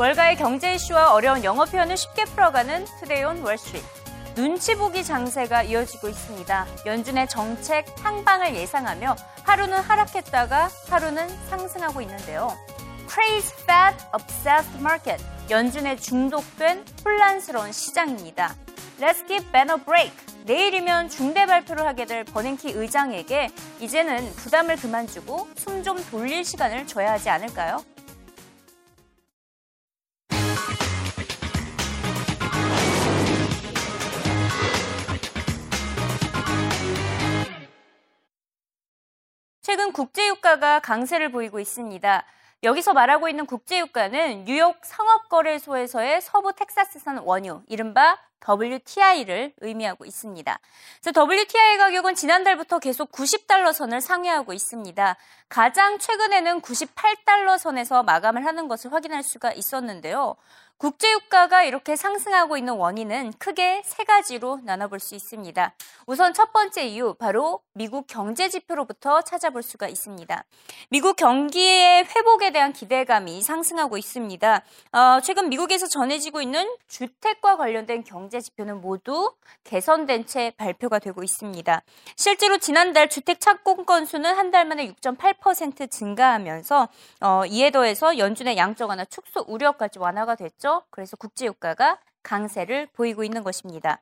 월가의 경제 이슈와 어려운 영어 표현을 쉽게 풀어가는 Today on Wall Street. 눈치 보기 장세가 이어지고 있습니다. 연준의 정책 향방을 예상하며 하루는 하락했다가 하루는 상승하고 있는데요. Crazy Fed Obsessed Market. 연준에 중독된 혼란스러운 시장입니다. Let's give Ben a break. 내일이면 중대 발표를 하게 될 버냉키 의장에게 이제는 부담을 그만 주고 숨 좀 돌릴 시간을 줘야 하지 않을까요? 최근 국제유가가 강세를 보이고 있습니다. 여기서 말하고 있는 국제유가는 뉴욕 상업거래소에서의 서부 텍사스산 원유, 이른바 WTI를 의미하고 있습니다. WTI 가격은 지난달부터 계속 90달러 선을 상회하고 있습니다. 가장 최근에는 98달러 선에서 마감을 하는 것을 확인할 수가 있었는데요. 국제유가가 이렇게 상승하고 있는 원인은 크게 세 가지로 나눠볼 수 있습니다. 우선 첫 번째 이유, 바로 미국 경제 지표로부터 찾아볼 수가 있습니다. 미국 경기의 회복에 대한 기대감이 상승하고 있습니다. 어, 최근 미국에서 전해지고 있는 주택과 관련된 경제 지표는 모두 개선된 채 발표가 되고 있습니다. 실제로 지난달 주택 착공 건수는 한 달 만에 6.8% 증가하면서 어, 이에 더해서 연준의 양적 완화 축소 우려까지 완화가 됐죠. 그래서 국제 유가가 강세를 보이고 있는 것입니다.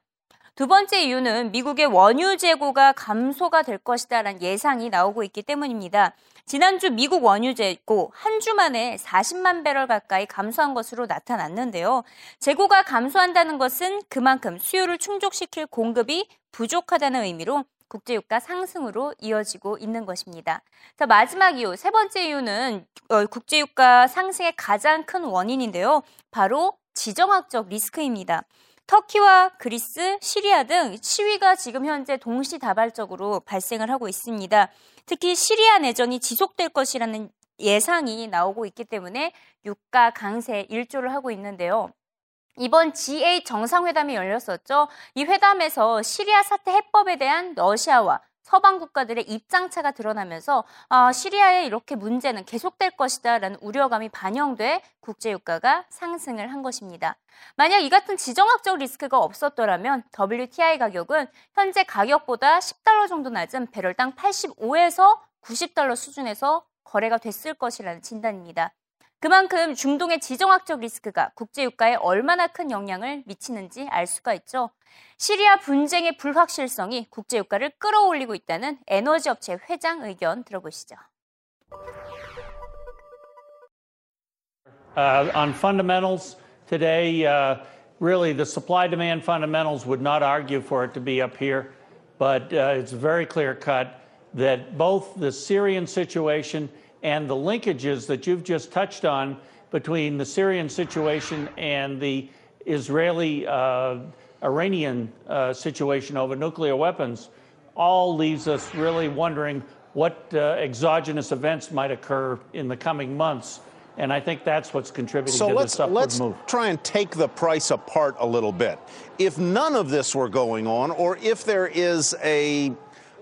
두 번째 이유는 미국의 원유 재고가 감소가 될 것이다라는 예상이 나오고 있기 때문입니다. 지난주 미국 원유 재고 한 주 만에 40만 배럴 가까이 감소한 것으로 나타났는데요. 재고가 감소한다는 것은 그만큼 수요를 충족시킬 공급이 부족하다는 의미로 국제유가 상승으로 이어지고 있는 것입니다. 자, 마지막 이유, 세 번째 이유는 어, 국제유가 상승의 가장 큰 원인인데요. 바로 지정학적 리스크입니다. 터키와 그리스, 시리아 등 시위가 지금 현재 동시다발적으로 발생을 하고 있습니다. 특히 시리아 내전이 지속될 것이라는 예상이 나오고 있기 때문에 유가 강세 일조를 하고 있는데요. 이번 G8 정상회담이 열렸었죠. 이 회담에서 시리아 사태 해법에 대한 러시아와 서방 국가들의 입장차가 드러나면서 아, 시리아의 이렇게 문제는 계속될 것이다라는 우려감이 반영돼 국제유가가 상승을 한 것입니다. 만약 이 같은 지정학적 리스크가 없었더라면 WTI 가격은 현재 가격보다 10달러 정도 낮은 배럴당 85에서 90달러 수준에서 거래가 됐을 것이라는 진단입니다. 그만큼 중동의 지정학적 리스크가 국제유가에 얼마나 큰 영향을 미치는지 알 수가 있죠. 시리아 분쟁의 불확실성이 국제유가를 끌어올리고 있다는 에너지 업체 회장 의견 들어보시죠. Uh, on fundamentals today, uh, really the supply demand fundamentals would not argue for it to be up here, but uh, it's very clear cut that both the Syrian situation and the linkages that you've just touched on between the Syrian situation and the Israeli uh, Iranian uh, situation over nuclear weapons all leaves us really wondering what uh, exogenous events might occur in the coming months. And I think that's what's contributing so to let's, this upward let's move. try and take the price apart a little bit. If none of this were going on, or if there is a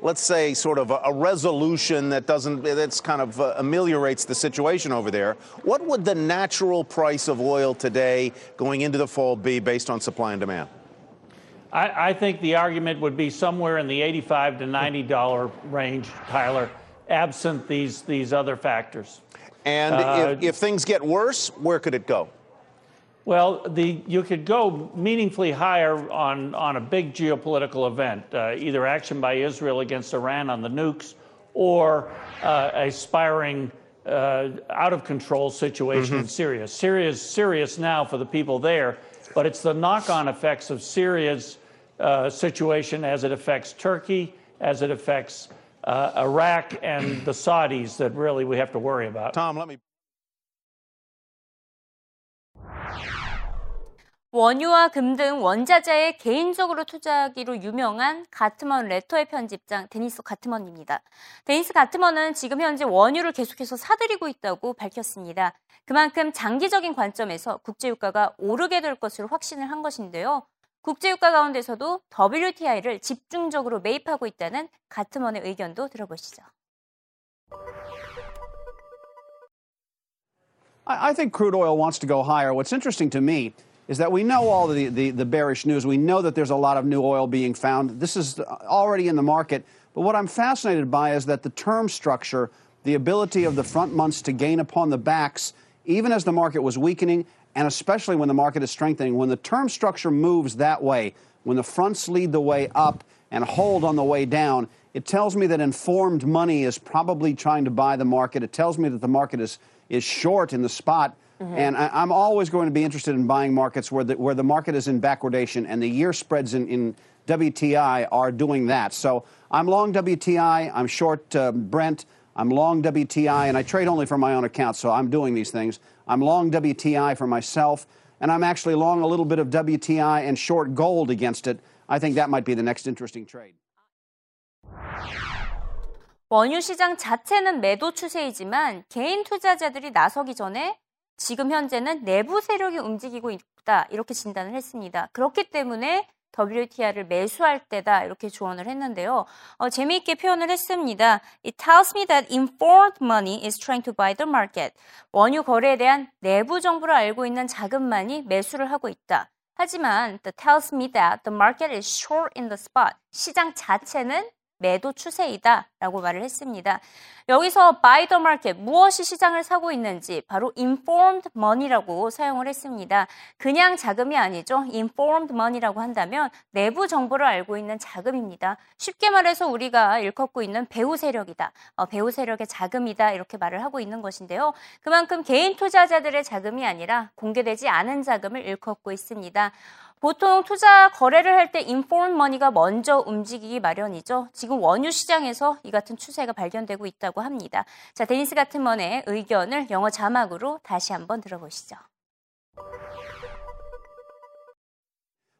let's say, sort of a, a resolution that doesn't, that's kind of uh, ameliorates the situation over there, what would the natural price of oil today going into the fall be based on supply and demand? I, I think the argument would be somewhere in the 85 to 90 dollar range, Tyler, absent these these other factors. And uh, if, if things get worse, where could it go? Well, the, you could go meaningfully higher on, on a big geopolitical event, uh, either action by Israel against Iran on the nukes or uh, a spiraling uh, out of control situation mm-hmm. in Syria. Syria is serious now for the people there, but it's the knock on effects of Syria's uh, situation as it affects Turkey, as it affects uh, Iraq and the Saudis that really we have to worry about. Tom, let me. 원유와 금 등 원자재에 개인적으로 투자하기로 유명한 가트먼 레터의 편집장 데니스 가트먼입니다. 데니스 가트먼은 지금 현재 원유를 계속해서 사들이고 있다고 밝혔습니다. 그만큼 장기적인 관점에서 국제유가가 오르게 될 것으로 확신을 한 것인데요. 국제유가 가운데서도 WTI를 집중적으로 매입하고 있다는 가트먼의 의견도 들어보시죠. I, think crude oil wants to go higher. What's interesting to me is that we know all the, the, the, bearish news. We know that there's a lot of new oil being found. This is already in the market. But what I'm fascinated by is that the term structure, the ability of the front months to gain upon the backs, even as the market was weakening, and especially when the market is strengthening, when the term structure moves that way, when the fronts lead the way up and hold on the way down, it tells me that informed money is probably trying to buy the market. It tells me that the market is, is short in the spot. Mm-hmm. And I, am always going to be interested in buying markets where the, where the market is in backwardation and the year spreads in, in WTI are doing that. So I'm long WTI, I'm short uh, Brent, I'm long WTI, and I trade only for my own account, so I'm doing these things. I'm long WTI for myself, and I'm actually long a little bit of WTI and short gold against it. I think that might be the next interesting trade. 원유 시장 자체는 매도 추세이지만 개인 투자자들이 나서기 전에 지금 현재는 내부 세력이 움직이고 있다 이렇게 진단을 했습니다. 그렇기 때문에 WTI를 매수할 때다 이렇게 조언을 했는데요. 어, 재미있게 표현을 했습니다. It tells me that informed money is trying to buy the market. 원유 거래에 대한 내부 정보를 알고 있는 자금만이 매수를 하고 있다. 하지만 that tells me that the market is short in the spot. 시장 자체는 매도 추세이다 라고 말을 했습니다. 여기서 buy the market, 무엇이 시장을 사고 있는지 바로 informed money라고 사용을 했습니다. 그냥 자금이 아니죠. informed money라고 한다면 내부 정보를 알고 있는 자금입니다. 쉽게 말해서 우리가 일컫고 있는 배후 세력이다. 어, 배후 세력의 자금이다 이렇게 말을 하고 있는 것인데요. 그만큼 개인 투자자들의 자금이 아니라 공개되지 않은 자금을 일컫고 있습니다. 보통 투자 거래를 할 때 informed money가 먼저 움직이기 마련이죠. 지금 원유 시장에서 이 같은 추세가 발견되고 있다고 합니다. 자, 데니스 가트먼의 의견을 영어 자막으로 다시 한번 들어보시죠.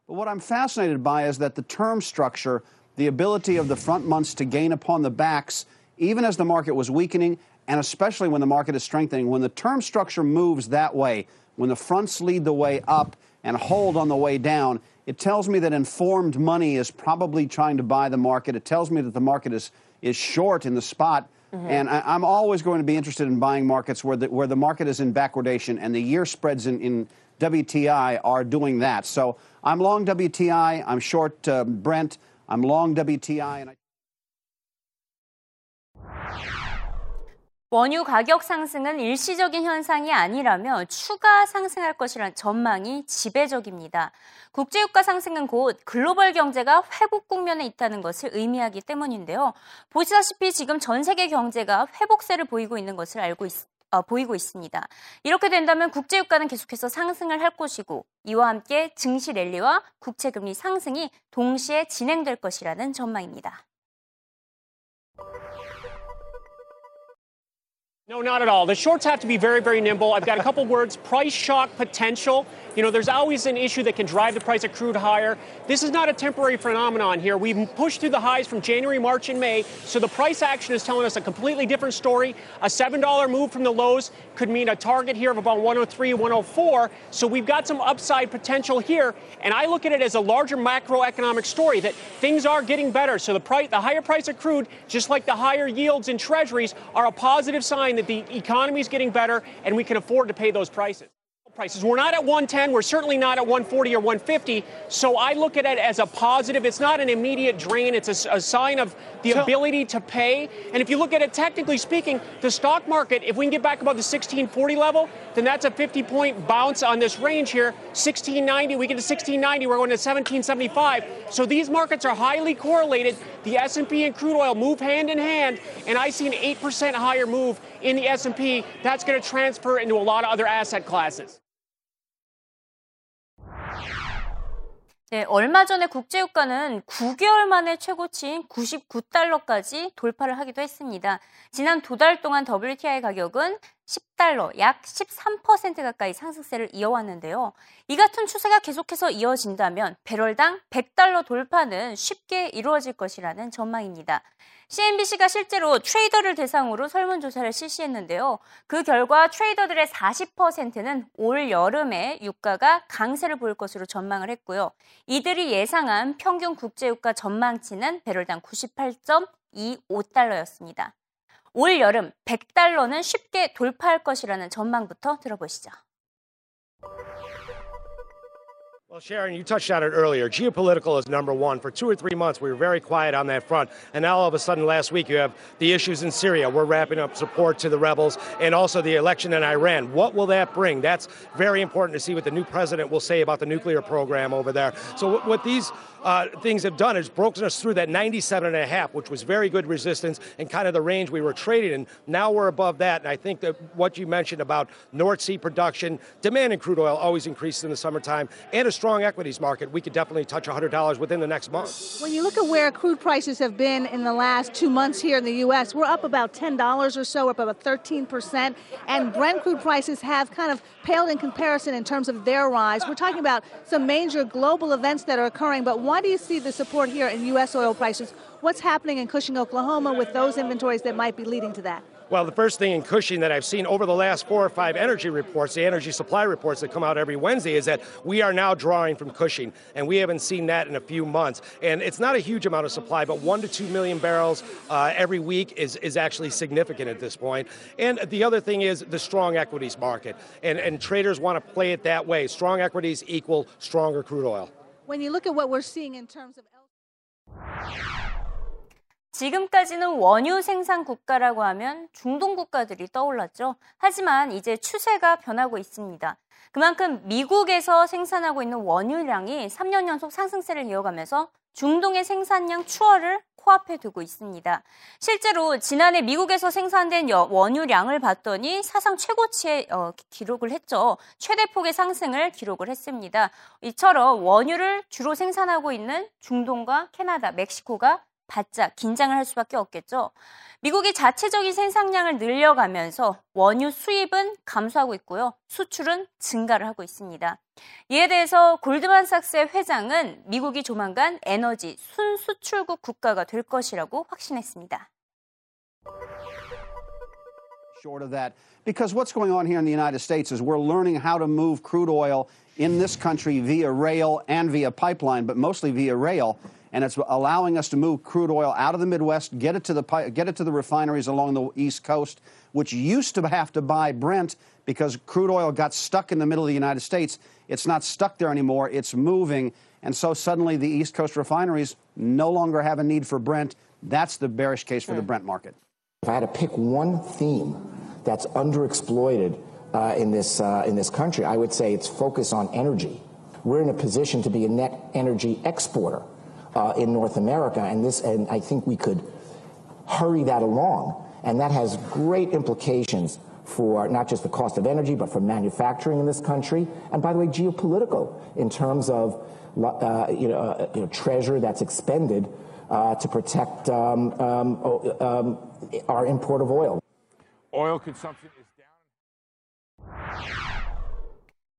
But what I'm fascinated by is that the term structure, the ability of the front months to gain upon the backs, even as the market was weakening, and especially when the market is strengthening, when the term structure moves that way, when the fronts lead the way up, and hold on the way down, it tells me that informed money is probably trying to buy the market. It tells me that the market is, is short in the spot. Mm-hmm. And I, am always going to be interested in buying markets where the, where the market is in backwardation and the year spreads in, in WTI are doing that. So I'm long WTI, I'm short uh, Brent, I'm long WTI. And I- 원유 가격 상승은 일시적인 현상이 아니라며 추가 상승할 것이란 전망이 지배적입니다. 국제유가 상승은 곧 글로벌 경제가 회복 국면에 있다는 것을 의미하기 때문인데요. 보시다시피 지금 전 세계 경제가 회복세를 보이고 있는 것을 알고 있, 어, 보이고 있습니다. 이렇게 된다면 국제유가는 계속해서 상승을 할 것이고 이와 함께 증시 랠리와 국채금리 상승이 동시에 진행될 것이라는 전망입니다. No, not at all. The shorts have to be very, very nimble. I've got a couple words price shock potential. You know, there's always an issue that can drive the price of crude higher. This is not a temporary phenomenon here. We've pushed through the highs from January, March, and May, so the price action is telling us a completely different story. A $7 move from the lows could mean a target here of about 103, 104. So we've got some upside potential here, and I look at it as a larger macroeconomic story that things are getting better. So the price, the higher price of crude, just like the higher yields in treasuries, are a positive sign that the economy is getting better and we can afford to pay those prices prices. We're not at 110. We're certainly not at 140 or 150. So I look at it as a positive. It's not an immediate drain. It's a, a sign of the so, ability to pay. And if you look at it technically speaking, the stock market, if we can get back above the 1640 level, then that's a 50 point bounce on this range here. 1690, we get to 1690, we're going to 1775. So these markets are highly correlated. The S&P and crude oil move hand in hand, and I see an 8% higher move in the S&P. That's going to transfer into a lot of other asset classes. 네, 얼마 전에 국제유가는 9개월 만에 최고치인 99달러까지 돌파를 하기도 했습니다. 지난 두 달 동안 WTI 가격은 10달러, 약 13% 가까이 상승세를 이어왔는데요. 이 같은 추세가 계속해서 이어진다면 배럴당 100달러 돌파는 쉽게 이루어질 것이라는 전망입니다. CNBC가 실제로 트레이더를 대상으로 설문조사를 실시했는데요. 그 결과 트레이더들의 40%는 올 여름에 유가가 강세를 보일 것으로 전망을 했고요. 이들이 예상한 평균 국제유가 전망치는 배럴당 98.25달러였습니다. 올 여름 100달러는 쉽게 돌파할 것이라는 전망부터 들어보시죠. Well, Sharon, you touched on it earlier. Geopolitical is number one. For two or three months, we were very quiet on that front. And now, all of a sudden, last week, you have the issues in Syria. We're wrapping up support to the rebels and also the election in Iran. What will that bring? That's very important to see what the new president will say about the nuclear program over there. So, what these uh, things have done is broken us through that 97 and a half, which was very good resistance and kind of the range we were trading in. Now we're above that. And I think that what you mentioned about North Sea production, demand in crude oil always increases in the summertime, and a strong equities market, we could definitely touch $100 within the next month. When you look at where crude prices have been in the last two months here in the U.S., we're up about $10 or so, up about 13%. And Brent crude prices have kind of paled in comparison in terms of their rise. We're talking about some major global events that are occurring, but why do you see the support here in U.S. oil prices? What's happening in Cushing, Oklahoma with those inventories that might be leading to that? Well, the first thing in Cushing that I've seen over the last four or five energy reports, the energy supply reports that come out every Wednesday, is that we are now drawing from Cushing, and we haven't seen that in a few months. And it's not a huge amount of supply, but one to two million barrels uh, every week is, is actually significant at this point. And the other thing is the strong equities market, and, and traders want to play it that way. Strong equities equal stronger crude oil. When you look at what we're seeing in terms of 지금까지는 원유 생산 국가라고 하면 중동 국가들이 떠올랐죠. 하지만 이제 추세가 변하고 있습니다. 그만큼 미국에서 생산하고 있는 원유량이 3년 연속 상승세를 이어가면서 중동의 생산량 추월을 코앞에 두고 있습니다. 실제로 지난해 미국에서 생산된 원유량을 봤더니 사상 최고치의 어, 기록을 했죠. 최대폭의 상승을 기록을 했습니다. 이처럼 원유를 주로 생산하고 있는 중동과 캐나다, 멕시코가 바짝 긴장을 할 수밖에 없겠죠. 미국이 자체적인 생산량을 늘려가면서 원유 수입은 감소하고 있고요. 수출은 증가를 하고 있습니다. 이에 대해서 골드만삭스의 회장은 미국이 조만간 에너지 순수출국 국가가 될 것이라고 확신했습니다. Short of that, because what's going on here in the United States is we're learning how to move crude oil in this country via rail and via pipeline, but mostly via rail. And it's allowing us to move crude oil out of the Midwest, get it to the get it to the refineries along the East Coast, which used to have to buy Brent because crude oil got stuck in the middle of the United States. It's not stuck there anymore. It's moving, and so suddenly the East Coast refineries no longer have a need for Brent. That's the bearish case for the Brent market. If I had to pick one theme that's underexploited uh, in this uh, in this country, I would say it's focus on energy. We're in a position to be a net energy exporter uh, in North America, and this, and I think we could hurry that along, and that has great implications for not just the cost of energy, but for manufacturing in this country, and by the way, geopolitical in terms of uh, you, know, uh, you know, treasure that's expended uh, to protect um, um, um, our import of oil. Oil consumption is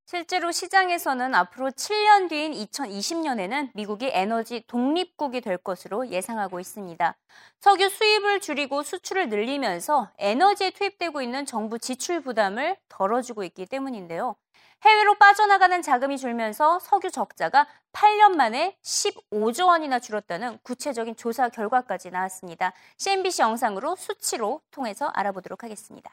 실제로 시장에서는 앞으로 7년 뒤인 2020년에는 미국이 에너지 독립국이 될 것으로 예상하고 있습니다. 석유 수입을 줄이고 수출을 늘리면서 에너지에 투입되고 있는 정부 지출 부담을 덜어주고 있기 때문인데요. 해외로 빠져나가는 자금이 줄면서 석유 적자가 8년 만에 15조 원이나 줄었다는 구체적인 조사 결과까지 나왔습니다. CNBC 영상으로 수치로 통해서 알아보도록 하겠습니다.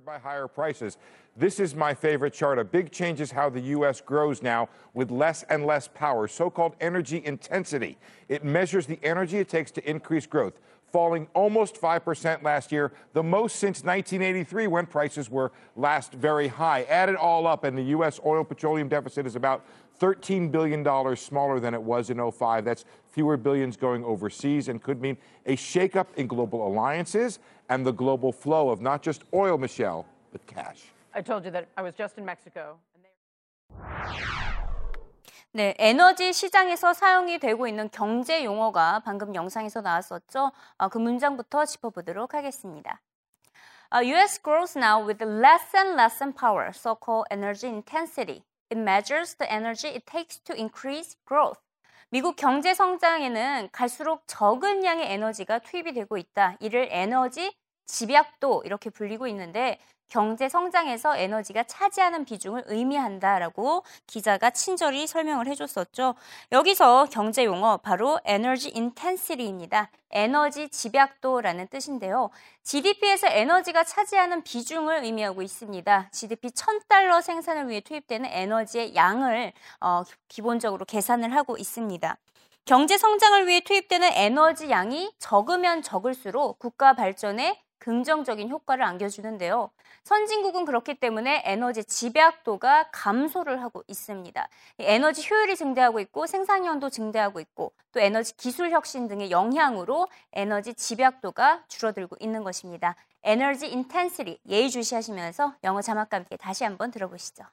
By higher prices. This is my favorite chart. A big change is how the U.S. grows now with less and less power, so called energy intensity. It measures the energy it takes to increase growth, falling almost 5% last year, the most since 1983 when prices were last very high. Add it all up, and the U.S. oil petroleum deficit is about $13 billion smaller than it was in 05. That's fewer billions going overseas and could mean a shakeup in global alliances and the global flow of not just oil, Michelle, but cash. I told you that I was just in Mexico. 네, 에너지 시장에서 사용이 되고 있는 경제 용어가 방금 영상에서 나왔었죠. 아, 그 문장부터 짚어보도록 하겠습니다. Uh, U.S. grows now with less and less power, so-called energy intensity. It measures the energy it takes to increase growth. 미국 경제 성장에는 갈수록 적은 양의 에너지가 투입이 되고 있다. 이를 에너지 집약도 이렇게 불리고 있는데 경제 성장에서 에너지가 차지하는 비중을 의미한다라고 기자가 친절히 설명을 해줬었죠. 여기서 경제 용어 바로 에너지 인텐시티입니다. 에너지 집약도라는 뜻인데요. GDP에서 에너지가 차지하는 비중을 의미하고 있습니다. GDP 1000달러 생산을 위해 투입되는 에너지의 양을 어, 기본적으로 계산을 하고 있습니다. 경제 성장을 위해 투입되는 에너지 양이 적으면 적을수록 국가 발전에 긍정적인 효과를 안겨주는데요. 선진국은 그렇기 때문에 에너지 집약도가 감소를 하고 있습니다. 에너지 효율이 증대하고 있고 생산량도 증대하고 있고 또 에너지 기술 혁신 등의 영향으로 에너지 집약도가 줄어들고 있는 것입니다. 에너지 인텐시리 예의주시하시면서 영어 자막과 함께 다시 한번 들어보시죠.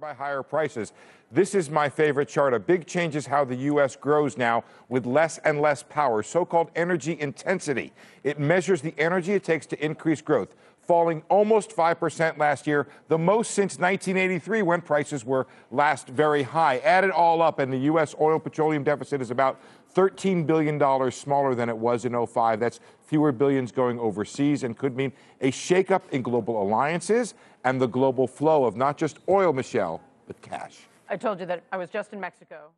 By higher prices. This is my favorite chart. A big change is how the U.S. grows now with less and less power, so called energy intensity. It measures the energy it takes to increase growth, falling almost 5% last year, the most since 1983 when prices were last very high. Add it all up, and the U.S. oil petroleum deficit is about $13 billion smaller than it was in 05. That's fewer billions going overseas and could mean a shakeup in global alliances and the global flow of not just oil, Michelle, but cash. I told you that I was just in Mexico.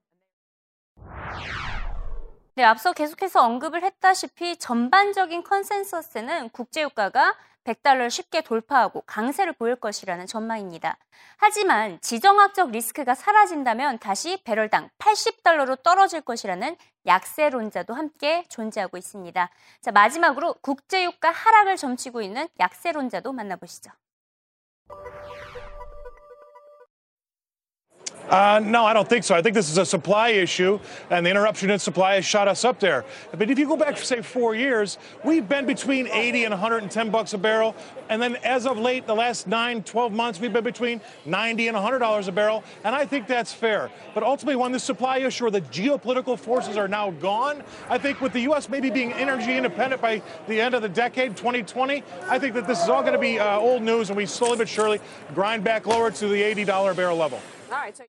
네, 앞서 계속해서 언급을 했다시피 전반적인 컨센서스는 국제유가가 100달러를 쉽게 돌파하고 강세를 보일 것이라는 전망입니다. 하지만 지정학적 리스크가 사라진다면 다시 배럴당 80달러로 떨어질 것이라는 약세론자도 함께 존재하고 있습니다. 자, 마지막으로 국제유가 하락을 점치고 있는 약세론자도 만나보시죠. you uh, no, I don't think so. I think this is a supply issue, and the interruption in supply has shot us up there. But if you go back, say, four years, we've been between 80 and 110 bucks a barrel. And then as of late, the last nine, 12 months, we've been between 90 and 100 dollars a barrel. And I think that's fair. But ultimately, when the supply issue or the geopolitical forces are now gone, I think with the U.S. maybe being energy independent by the end of the decade, 2020, I think that this is all going to be uh, old news, and we slowly but surely grind back lower to the $80 barrel level. All right. So